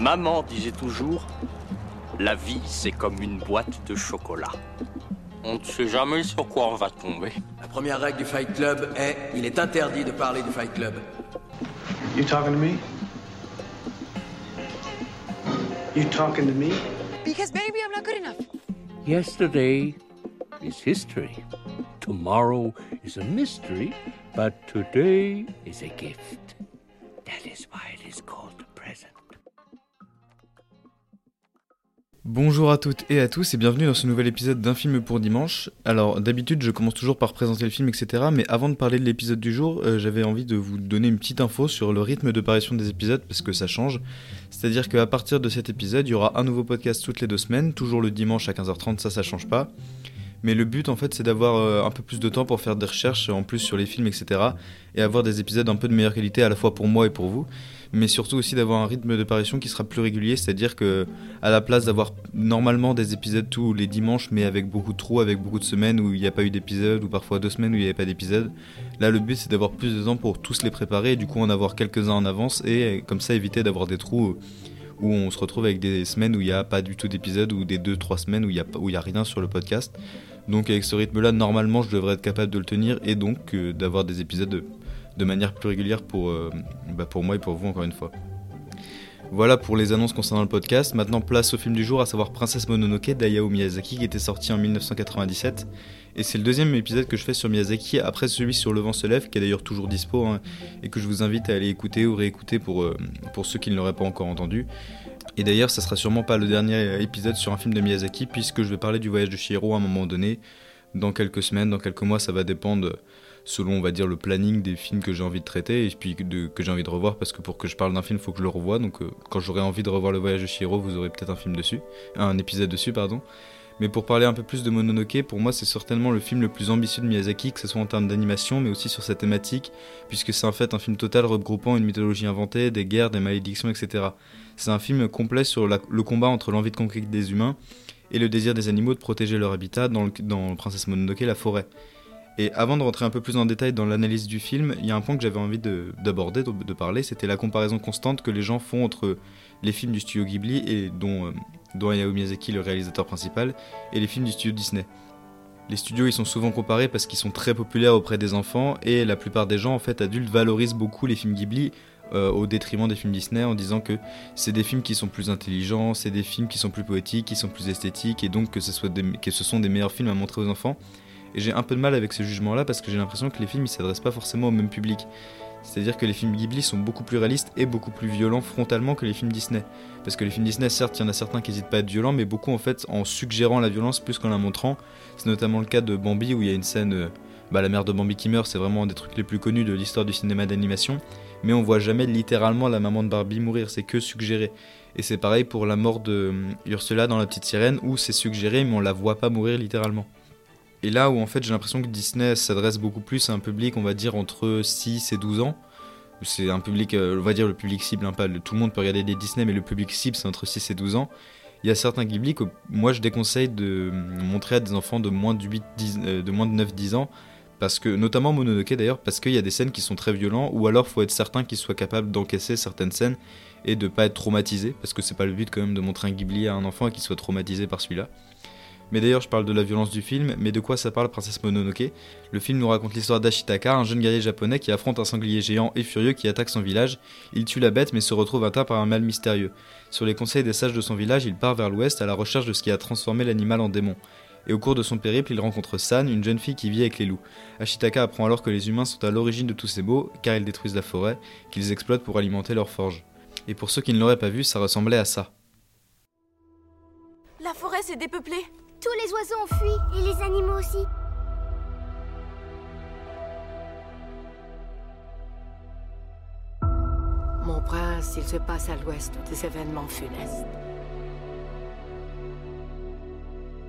Maman disait toujours, la vie c'est comme une boîte de chocolat. On ne sait jamais sur quoi on va tomber. La première règle du Fight Club est il est interdit de parler du Fight Club. You talking to me? You talking to me? Because baby, I'm not good enough. Yesterday is history. Tomorrow is a mystery, but today is a gift. That is why Bonjour à toutes et à tous et bienvenue dans ce nouvel épisode d'un film pour dimanche. Alors d'habitude je commence toujours par présenter le film etc. Mais avant de parler de l'épisode du jour, euh, j'avais envie de vous donner une petite info sur le rythme de parution des épisodes parce que ça change. C'est-à-dire qu'à partir de cet épisode, il y aura un nouveau podcast toutes les deux semaines, toujours le dimanche à 15h30, ça ça change pas. Mais le but en fait c'est d'avoir euh, un peu plus de temps pour faire des recherches en plus sur les films etc. Et avoir des épisodes un peu de meilleure qualité à la fois pour moi et pour vous mais surtout aussi d'avoir un rythme de parution qui sera plus régulier, c'est-à-dire que à la place d'avoir normalement des épisodes tous les dimanches, mais avec beaucoup de trous, avec beaucoup de semaines où il n'y a pas eu d'épisode, ou parfois deux semaines où il n'y avait pas d'épisode, là le but c'est d'avoir plus de temps pour tous les préparer et du coup en avoir quelques-uns en avance et comme ça éviter d'avoir des trous où on se retrouve avec des semaines où il n'y a pas du tout d'épisode ou des deux trois semaines où il n'y a rien sur le podcast. Donc avec ce rythme-là, normalement, je devrais être capable de le tenir et donc euh, d'avoir des épisodes de manière plus régulière euh, bah, pour moi et pour vous encore une fois. Voilà pour les annonces concernant le podcast. Maintenant, place au film du jour, à savoir Princesse Mononoke d'Ayao Miyazaki, qui était sorti en 1997. Et c'est le deuxième épisode que je fais sur Miyazaki, après celui sur Le vent se lève, qui est d'ailleurs toujours dispo, hein, et que je vous invite à aller écouter ou réécouter pour, euh, pour ceux qui ne l'auraient pas encore entendu. Et d'ailleurs, ça sera sûrement pas le dernier épisode sur un film de Miyazaki, puisque je vais parler du voyage de Shihiro à un moment donné, dans quelques semaines, dans quelques mois, ça va dépendre selon on va dire le planning des films que j'ai envie de traiter et puis que j'ai envie de revoir parce que pour que je parle d'un film il faut que je le revoie donc euh, quand j'aurai envie de revoir le voyage de Shiro vous aurez peut-être un film dessus un épisode dessus pardon mais pour parler un peu plus de Mononoke, pour moi c'est certainement le film le plus ambitieux de Miyazaki, que ce soit en termes d'animation, mais aussi sur sa thématique, puisque c'est en fait un film total regroupant une mythologie inventée, des guerres, des malédictions, etc. C'est un film complet sur le combat entre l'envie de conquérir des humains et le désir des animaux de protéger leur habitat dans, le, dans Princesse Mononoke, la forêt. Et avant de rentrer un peu plus en détail dans l'analyse du film, il y a un point que j'avais envie d'aborder, de, parler, c'était la comparaison constante que les gens font entre les films du studio Ghibli, et dont, euh, Hayao Miyazaki, le réalisateur principal, et les films du studio Disney. Les studios ils sont souvent comparés parce qu'ils sont très populaires auprès des enfants et la plupart des gens en fait adultes valorisent beaucoup les films Ghibli euh, au détriment des films Disney en disant que c'est des films qui sont plus intelligents, c'est des films qui sont plus poétiques, qui sont plus esthétiques et donc que ce sont des meilleurs films à montrer aux enfants. Et j'ai un peu de mal avec ce jugement-là parce que j'ai l'impression que les films ils s'adressent pas forcément au même public. C'est-à-dire que les films Ghibli sont beaucoup plus réalistes et beaucoup plus violents frontalement que les films Disney. Parce que les films Disney, certes, il y en a certains qui n'hésitent pas à être violents, mais beaucoup en fait en suggérant la violence plus qu'en la montrant. C'est notamment le cas de Bambi où il y a une scène, euh, bah, la mère de Bambi qui meurt, c'est vraiment un des trucs les plus connus de l'histoire du cinéma d'animation. Mais on voit jamais littéralement la maman de Barbie mourir, c'est que suggéré. Et c'est pareil pour la mort de euh, Ursula dans La Petite Sirène où c'est suggéré mais on la voit pas mourir littéralement. Et là où en fait j'ai l'impression que Disney s'adresse beaucoup plus à un public, on va dire, entre 6 et 12 ans. C'est un public, euh, on va dire le public cible, hein, pas tout le monde peut regarder des Disney, mais le public cible c'est entre 6 et 12 ans. Il y a certains Ghibli que moi je déconseille de montrer à des enfants de moins de, 8, euh, 9-10 ans, parce que, notamment Mononoke d'ailleurs, parce qu'il y a des scènes qui sont très violentes, ou alors faut être certain qu'ils soient capables d'encaisser certaines scènes et de pas être traumatisés, parce que c'est pas le but quand même de montrer un Ghibli à un enfant et qu'il soit traumatisé par celui-là. Mais d'ailleurs, je parle de la violence du film, mais de quoi ça parle Princesse Mononoke? Le film nous raconte l'histoire d'Ashitaka, un jeune guerrier japonais qui affronte un sanglier géant et furieux qui attaque son village. Il tue la bête mais se retrouve atteint par un mal mystérieux. Sur les conseils des sages de son village, il part vers l'ouest à la recherche de ce qui a transformé l'animal en démon. Et au cours de son périple, il rencontre San, une jeune fille qui vit avec les loups. Ashitaka apprend alors que les humains sont à l'origine de tous ces maux, car ils détruisent la forêt, qu'ils exploitent pour alimenter leur forge. Et pour ceux qui ne l'auraient pas vu, ça ressemblait à ça. La forêt s'est dépeuplée tous les oiseaux ont fui, et les animaux aussi. Mon prince, il se passe à l'ouest des événements funestes.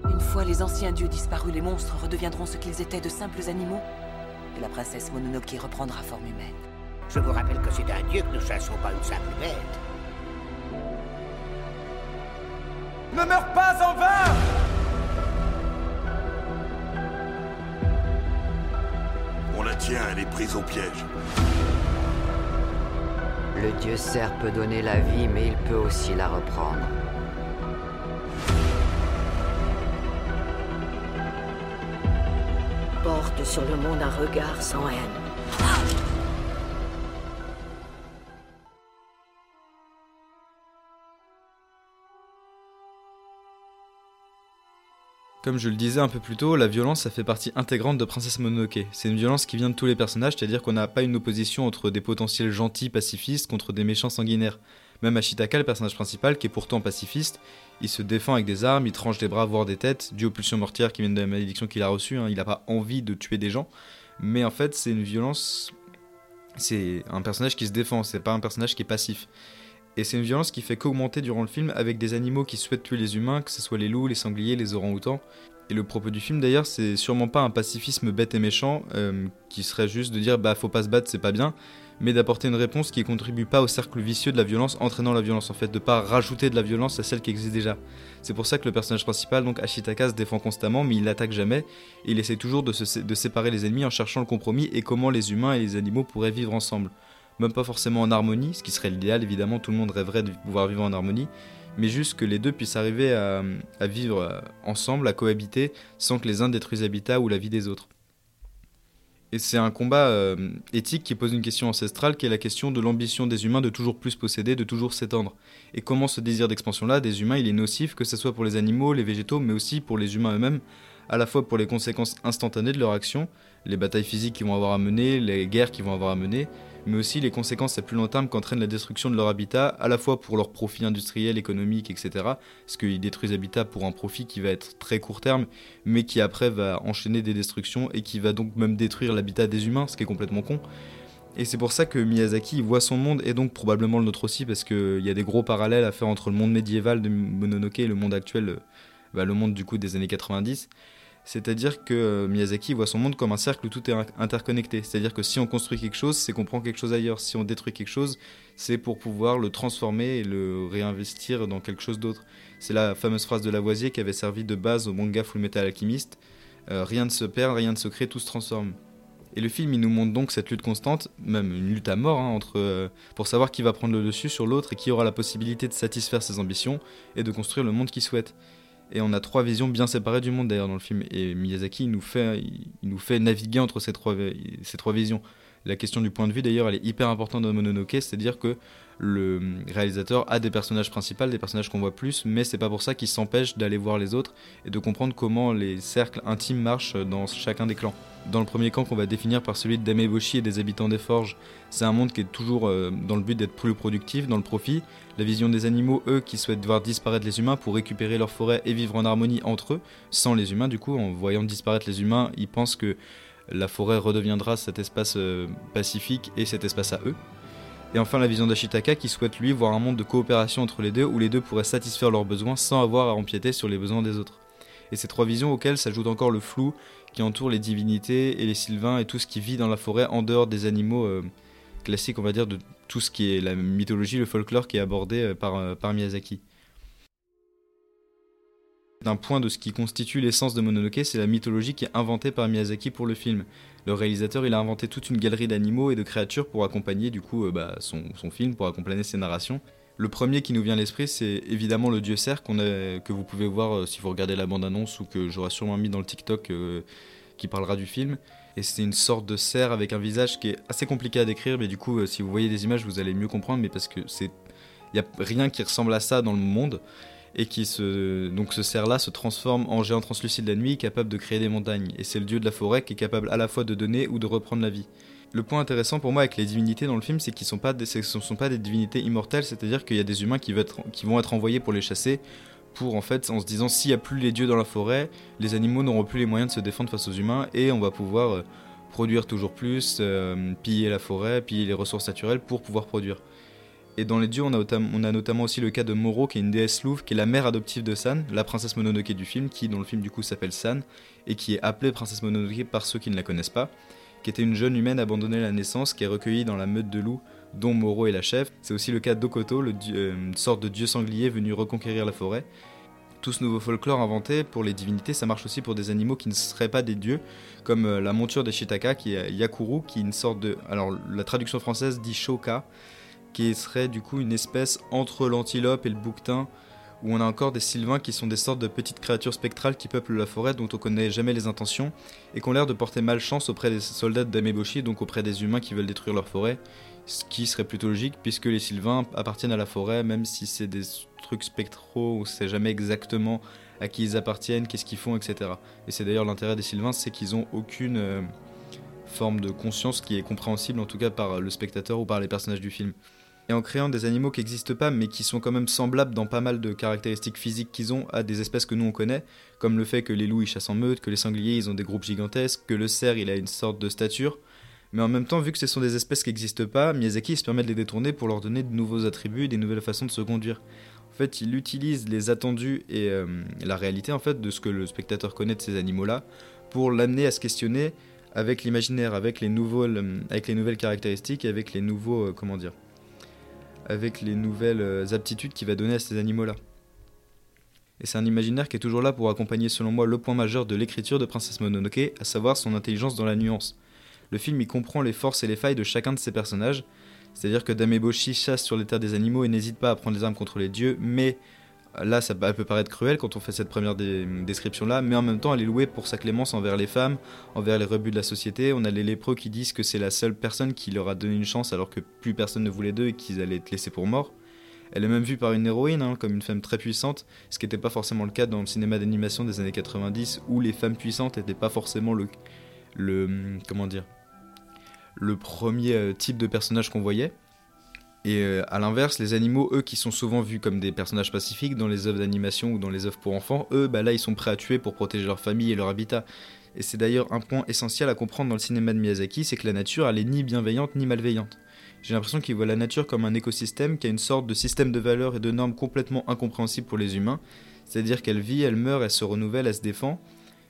Une fois les anciens dieux disparus, les monstres redeviendront ce qu'ils étaient de simples animaux, et la princesse Mononoke reprendra forme humaine. Je vous rappelle que c'est un dieu que nous chassons pas une simple bête. Ne meurs pas prise au piège. Le dieu cerf peut donner la vie, mais il peut aussi la reprendre. Porte sur le monde un regard sans haine. Comme je le disais un peu plus tôt, la violence, ça fait partie intégrante de Princesse Mononoke. C'est une violence qui vient de tous les personnages, c'est-à-dire qu'on n'a pas une opposition entre des potentiels gentils pacifistes contre des méchants sanguinaires. Même Ashitaka, le personnage principal, qui est pourtant pacifiste, il se défend avec des armes, il tranche des bras, voire des têtes, dû aux pulsions mortières qui viennent de la malédiction qu'il a reçue. Hein. Il n'a pas envie de tuer des gens, mais en fait, c'est une violence. C'est un personnage qui se défend, c'est pas un personnage qui est passif. Et c'est une violence qui fait qu'augmenter durant le film avec des animaux qui souhaitent tuer les humains, que ce soit les loups, les sangliers, les orang-outans. Et le propos du film d'ailleurs, c'est sûrement pas un pacifisme bête et méchant, euh, qui serait juste de dire bah faut pas se battre, c'est pas bien, mais d'apporter une réponse qui contribue pas au cercle vicieux de la violence, entraînant la violence en fait, de pas rajouter de la violence à celle qui existe déjà. C'est pour ça que le personnage principal, donc Ashitaka, se défend constamment, mais il n'attaque jamais, et il essaie toujours de, se, de séparer les ennemis en cherchant le compromis et comment les humains et les animaux pourraient vivre ensemble même pas forcément en harmonie, ce qui serait l'idéal évidemment, tout le monde rêverait de pouvoir vivre en harmonie, mais juste que les deux puissent arriver à, vivre euh, ensemble, à cohabiter, sans que les uns détruisent l'habitat ou la vie des autres. Et c'est un combat euh, éthique qui pose une question ancestrale qui est la question de l'ambition des humains de toujours plus posséder, de toujours s'étendre. Et comment ce désir d'expansion-là des humains il est nocif, que ce soit pour les animaux, les végétaux, mais aussi pour les humains eux-mêmes, à la fois pour les conséquences instantanées de leur action, les batailles physiques qu'ils vont avoir à mener, les guerres qu'ils vont avoir à mener, mais aussi les conséquences à plus long terme qu'entraîne la destruction de leur habitat, à la fois pour leur profit industriel, économique, etc. Parce qu'ils détruisent l'habitat pour un profit qui va être très court terme, mais qui après va enchaîner des destructions et qui va donc même détruire l'habitat des humains, ce qui est complètement con. Et c'est pour ça que Miyazaki voit son monde et donc probablement le nôtre aussi, parce qu'il y a des gros parallèles à faire entre le monde médiéval de Mononoke et le monde actuel, bah, le monde du coup des années 90. C'est-à-dire que euh, Miyazaki voit son monde comme un cercle où tout est interconnecté. C'est-à-dire que si on construit quelque chose, c'est qu'on prend quelque chose ailleurs. Si on détruit quelque chose, c'est pour pouvoir le transformer et le réinvestir dans quelque chose d'autre. C'est la fameuse phrase de Lavoisier qui avait servi de base au manga Full Metal Alchemist. Euh, rien ne se perd, rien ne se crée, tout se transforme. Et le film, il nous montre donc cette lutte constante, même une lutte à mort, hein, entre, euh, pour savoir qui va prendre le dessus sur l'autre et qui aura la possibilité de satisfaire ses ambitions et de construire le monde qu'il souhaite. Et on a trois visions bien séparées du monde d'ailleurs dans le film. Et Miyazaki nous, fait, nous fait naviguer entre ces trois visions. La question du point de vue d'ailleurs, elle est hyper importante dans Mononoke, c'est-à-dire que le réalisateur a des personnages principaux, des personnages qu'on voit plus, mais c'est pas pour ça qu'il s'empêche d'aller voir les autres et de comprendre comment les cercles intimes marchent dans chacun des clans. Dans le premier camp qu'on va définir par celui Dameboshi et des habitants des forges, c'est un monde qui est toujours euh, dans le but d'être plus productif, dans le profit. La vision des animaux, eux, qui souhaitent voir disparaître les humains pour récupérer leur forêt et vivre en harmonie entre eux, sans les humains du coup, en voyant disparaître les humains, ils pensent que la forêt redeviendra cet espace euh, pacifique et cet espace à eux. Et enfin la vision d'Ashitaka qui souhaite lui voir un monde de coopération entre les deux où les deux pourraient satisfaire leurs besoins sans avoir à empiéter sur les besoins des autres. Et ces trois visions auxquelles s'ajoute encore le flou qui entoure les divinités et les sylvains et tout ce qui vit dans la forêt en dehors des animaux euh, classiques on va dire de tout ce qui est la mythologie, le folklore qui est abordé euh, par, par Miyazaki d'un point de ce qui constitue l'essence de Mononoke, c'est la mythologie qui est inventée par Miyazaki pour le film. Le réalisateur, il a inventé toute une galerie d'animaux et de créatures pour accompagner du coup euh, bah, son, film, pour accompagner ses narrations. Le premier qui nous vient à l'esprit, c'est évidemment le dieu cerf que vous pouvez voir euh, si vous regardez la bande-annonce ou que j'aurais sûrement mis dans le TikTok euh, qui parlera du film. Et c'est une sorte de cerf avec un visage qui est assez compliqué à décrire, mais du coup, si vous voyez des images, vous allez mieux comprendre, mais parce que c'est... Il n'y a rien qui ressemble à ça dans le monde et qui se donc ce cerf là se transforme en géant translucide la nuit capable de créer des montagnes et c'est le dieu de la forêt qui est capable à la fois de donner ou de reprendre la vie. Le point intéressant pour moi avec les divinités dans le film, c'est qu'ils sont pas ce ne sont pas des divinités immortelles, c'est-à-dire qu'il y a des humains qui, vont être envoyés pour les chasser pour en fait en se disant s'il n'y a plus les dieux dans la forêt, les animaux n'auront plus les moyens de se défendre face aux humains et on va pouvoir euh, produire toujours plus, euh, piller la forêt, piller les ressources naturelles pour pouvoir produire. Et dans les dieux, on a, notamment aussi le cas de Moro, qui est une déesse louve, qui est la mère adoptive de San, la princesse Mononoke du film, qui dans le film du coup s'appelle San, et qui est appelée princesse Mononoke par ceux qui ne la connaissent pas, qui était une jeune humaine abandonnée à la naissance, qui est recueillie dans la meute de loups, dont Moro est la chef. C'est aussi le cas d'Okoto, euh, une sorte de dieu sanglier venu reconquérir la forêt. Tout ce nouveau folklore inventé pour les divinités, ça marche aussi pour des animaux qui ne seraient pas des dieux, comme euh, la monture des Shitaka, qui est Yakuru, qui est une sorte de... Alors la traduction française dit Shoka, qui serait du coup une espèce entre l'antilope et le bouquetin, où on a encore des sylvains qui sont des sortes de petites créatures spectrales qui peuplent la forêt dont on connaît jamais les intentions et qui ont l'air de porter malchance auprès des soldats d'Ameboshi, donc auprès des humains qui veulent détruire leur forêt, ce qui serait plutôt logique puisque les sylvains appartiennent à la forêt, même si c'est des trucs spectraux, on sait jamais exactement à qui ils appartiennent, qu'est-ce qu'ils font, etc. Et c'est d'ailleurs l'intérêt des sylvains, c'est qu'ils ont aucune euh, forme de conscience qui est compréhensible en tout cas par le spectateur ou par les personnages du film et en créant des animaux qui n'existent pas mais qui sont quand même semblables dans pas mal de caractéristiques physiques qu'ils ont à des espèces que nous on connaît, comme le fait que les loups ils chassent en meute, que les sangliers ils ont des groupes gigantesques, que le cerf il a une sorte de stature. Mais en même temps, vu que ce sont des espèces qui n'existent pas, Miyazaki se permet de les détourner pour leur donner de nouveaux attributs, des nouvelles façons de se conduire. En fait, il utilise les attendus et euh, la réalité en fait de ce que le spectateur connaît de ces animaux-là pour l'amener à se questionner avec l'imaginaire, avec les euh, nouvelles caractéristiques, avec les nouveaux, euh, comment dire, avec les nouvelles euh, aptitudes qu'il va donner à ces animaux-là. Et c'est un imaginaire qui est toujours là pour accompagner selon moi le point majeur de l'écriture de Princesse Mononoke, à savoir son intelligence dans la nuance. Le film y comprend les forces et les failles de chacun de ses personnages, c'est-à-dire que Dameboshi chasse sur les terres des animaux et n'hésite pas à prendre les armes contre les dieux, mais Là, ça peut paraître cruel quand on fait cette première description-là, mais en même temps, elle est louée pour sa clémence envers les femmes, envers les rebuts de la société. On a les lépreux qui disent que c'est la seule personne qui leur a donné une chance alors que plus personne ne voulait d'eux et qu'ils allaient être laissés pour morts. Elle est même vue par une héroïne, hein, comme une femme très puissante, ce qui n'était pas forcément le cas dans le cinéma d'animation des années 90, où les femmes puissantes n'étaient pas forcément le, le, comment dire, le premier euh, type de personnage qu'on voyait. Et euh, à l'inverse, les animaux, eux, qui sont souvent vus comme des personnages pacifiques dans les œuvres d'animation ou dans les œuvres pour enfants, eux, bah là, ils sont prêts à tuer pour protéger leur famille et leur habitat. Et c'est d'ailleurs un point essentiel à comprendre dans le cinéma de Miyazaki, c'est que la nature, elle est ni bienveillante ni malveillante. J'ai l'impression qu'il voit la nature comme un écosystème qui a une sorte de système de valeurs et de normes complètement incompréhensibles pour les humains. C'est-à-dire qu'elle vit, elle meurt, elle se renouvelle, elle se défend,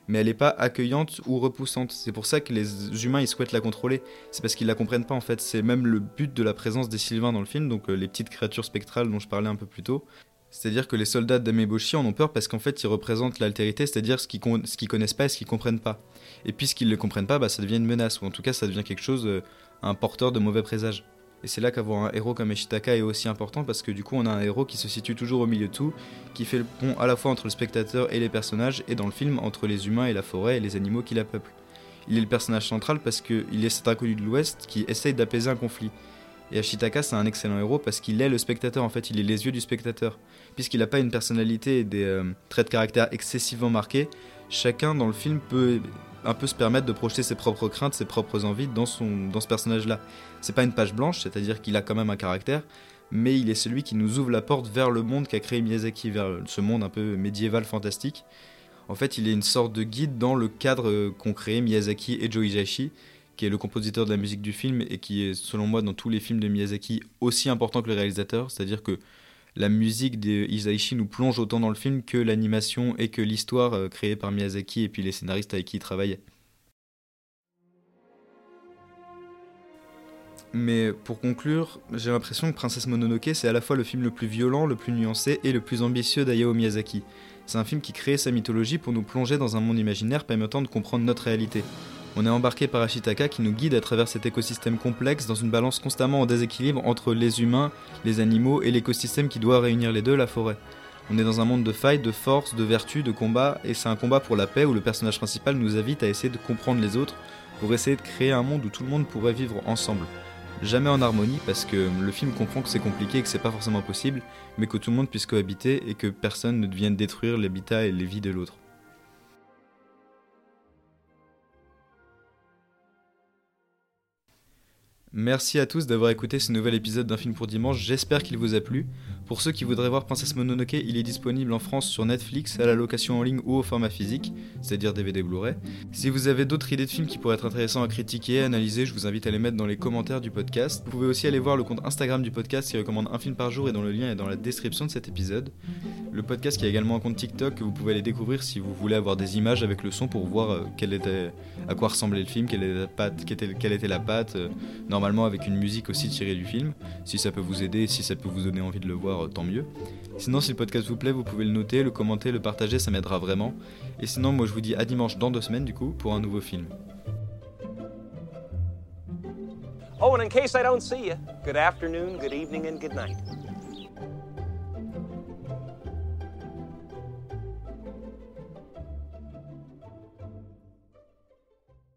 mais elle n'est pas accueillante ou repoussante. C'est pour ça que les humains ils souhaitent la contrôler. C'est parce qu'ils la comprennent pas en fait. C'est même le but de la présence des Sylvains dans le film, donc euh, les petites créatures spectrales dont je parlais un peu plus tôt. C'est-à-dire que les soldats d'Ameboshi en ont peur parce qu'en fait ils représentent l'altérité, c'est-à-dire ce qu'ils ce connaissent pas et ce qu'ils comprennent pas. Et puisqu'ils ne le comprennent pas, bah, ça devient une menace, ou en tout cas ça devient quelque chose, euh, un porteur de mauvais présages. Et c'est là qu'avoir un héros comme Ishitaka est aussi important parce que du coup on a un héros qui se situe toujours au milieu de tout, qui fait le pont à la fois entre le spectateur et les personnages, et dans le film entre les humains et la forêt et les animaux qui la peuplent. Il est le personnage central parce qu'il est cet inconnu de l'Ouest qui essaye d'apaiser un conflit. Et Ashitaka c'est un excellent héros parce qu'il est le spectateur en fait, il est les yeux du spectateur. Puisqu'il n'a pas une personnalité et des euh, traits de caractère excessivement marqués, chacun dans le film peut un peu se permettre de projeter ses propres craintes, ses propres envies dans, son, dans ce personnage-là. C'est pas une page blanche, c'est-à-dire qu'il a quand même un caractère, mais il est celui qui nous ouvre la porte vers le monde qu'a créé Miyazaki, vers ce monde un peu médiéval fantastique. En fait, il est une sorte de guide dans le cadre euh, qu'ont créé Miyazaki et Joe Hisaishi, qui est le compositeur de la musique du film et qui est, selon moi, dans tous les films de Miyazaki, aussi important que le réalisateur. C'est-à-dire que la musique de Isaichi nous plonge autant dans le film que l'animation et que l'histoire euh, créée par Miyazaki et puis les scénaristes avec qui il travaillait. Mais pour conclure, j'ai l'impression que Princesse Mononoke c'est à la fois le film le plus violent, le plus nuancé et le plus ambitieux d'Ayao Miyazaki. C'est un film qui crée sa mythologie pour nous plonger dans un monde imaginaire permettant de comprendre notre réalité. On est embarqué par Ashitaka qui nous guide à travers cet écosystème complexe dans une balance constamment en déséquilibre entre les humains, les animaux et l'écosystème qui doit réunir les deux, la forêt. On est dans un monde de failles, de force, de vertu, de combat, et c'est un combat pour la paix où le personnage principal nous invite à essayer de comprendre les autres pour essayer de créer un monde où tout le monde pourrait vivre ensemble. Jamais en harmonie parce que le film comprend que c'est compliqué et que c'est pas forcément possible, mais que tout le monde puisse cohabiter et que personne ne vienne détruire l'habitat et les vies de l'autre. Merci à tous d'avoir écouté ce nouvel épisode d'un film pour dimanche, j'espère qu'il vous a plu. Pour ceux qui voudraient voir Princesse Mononoke, il est disponible en France sur Netflix à la location en ligne ou au format physique, c'est-à-dire DVD Blu-ray. Si vous avez d'autres idées de films qui pourraient être intéressants à critiquer, analyser, je vous invite à les mettre dans les commentaires du podcast. Vous pouvez aussi aller voir le compte Instagram du podcast qui recommande un film par jour et dont le lien est dans la description de cet épisode. Le podcast qui a également un compte TikTok que vous pouvez aller découvrir si vous voulez avoir des images avec le son pour voir euh, à quoi ressemblait le film, quelle était la patte, quelle était, la patte, euh, normalement avec une musique aussi tirée du film. Si ça peut vous aider, si ça peut vous donner envie de le voir, euh, tant mieux. Sinon, si le podcast vous plaît, vous pouvez le noter, le commenter, le partager, ça m'aidera vraiment. Et sinon, moi je vous dis à dimanche dans deux semaines du coup pour un nouveau film. Oh Oh, and in case I don't see you, good afternoon, good evening, and good night.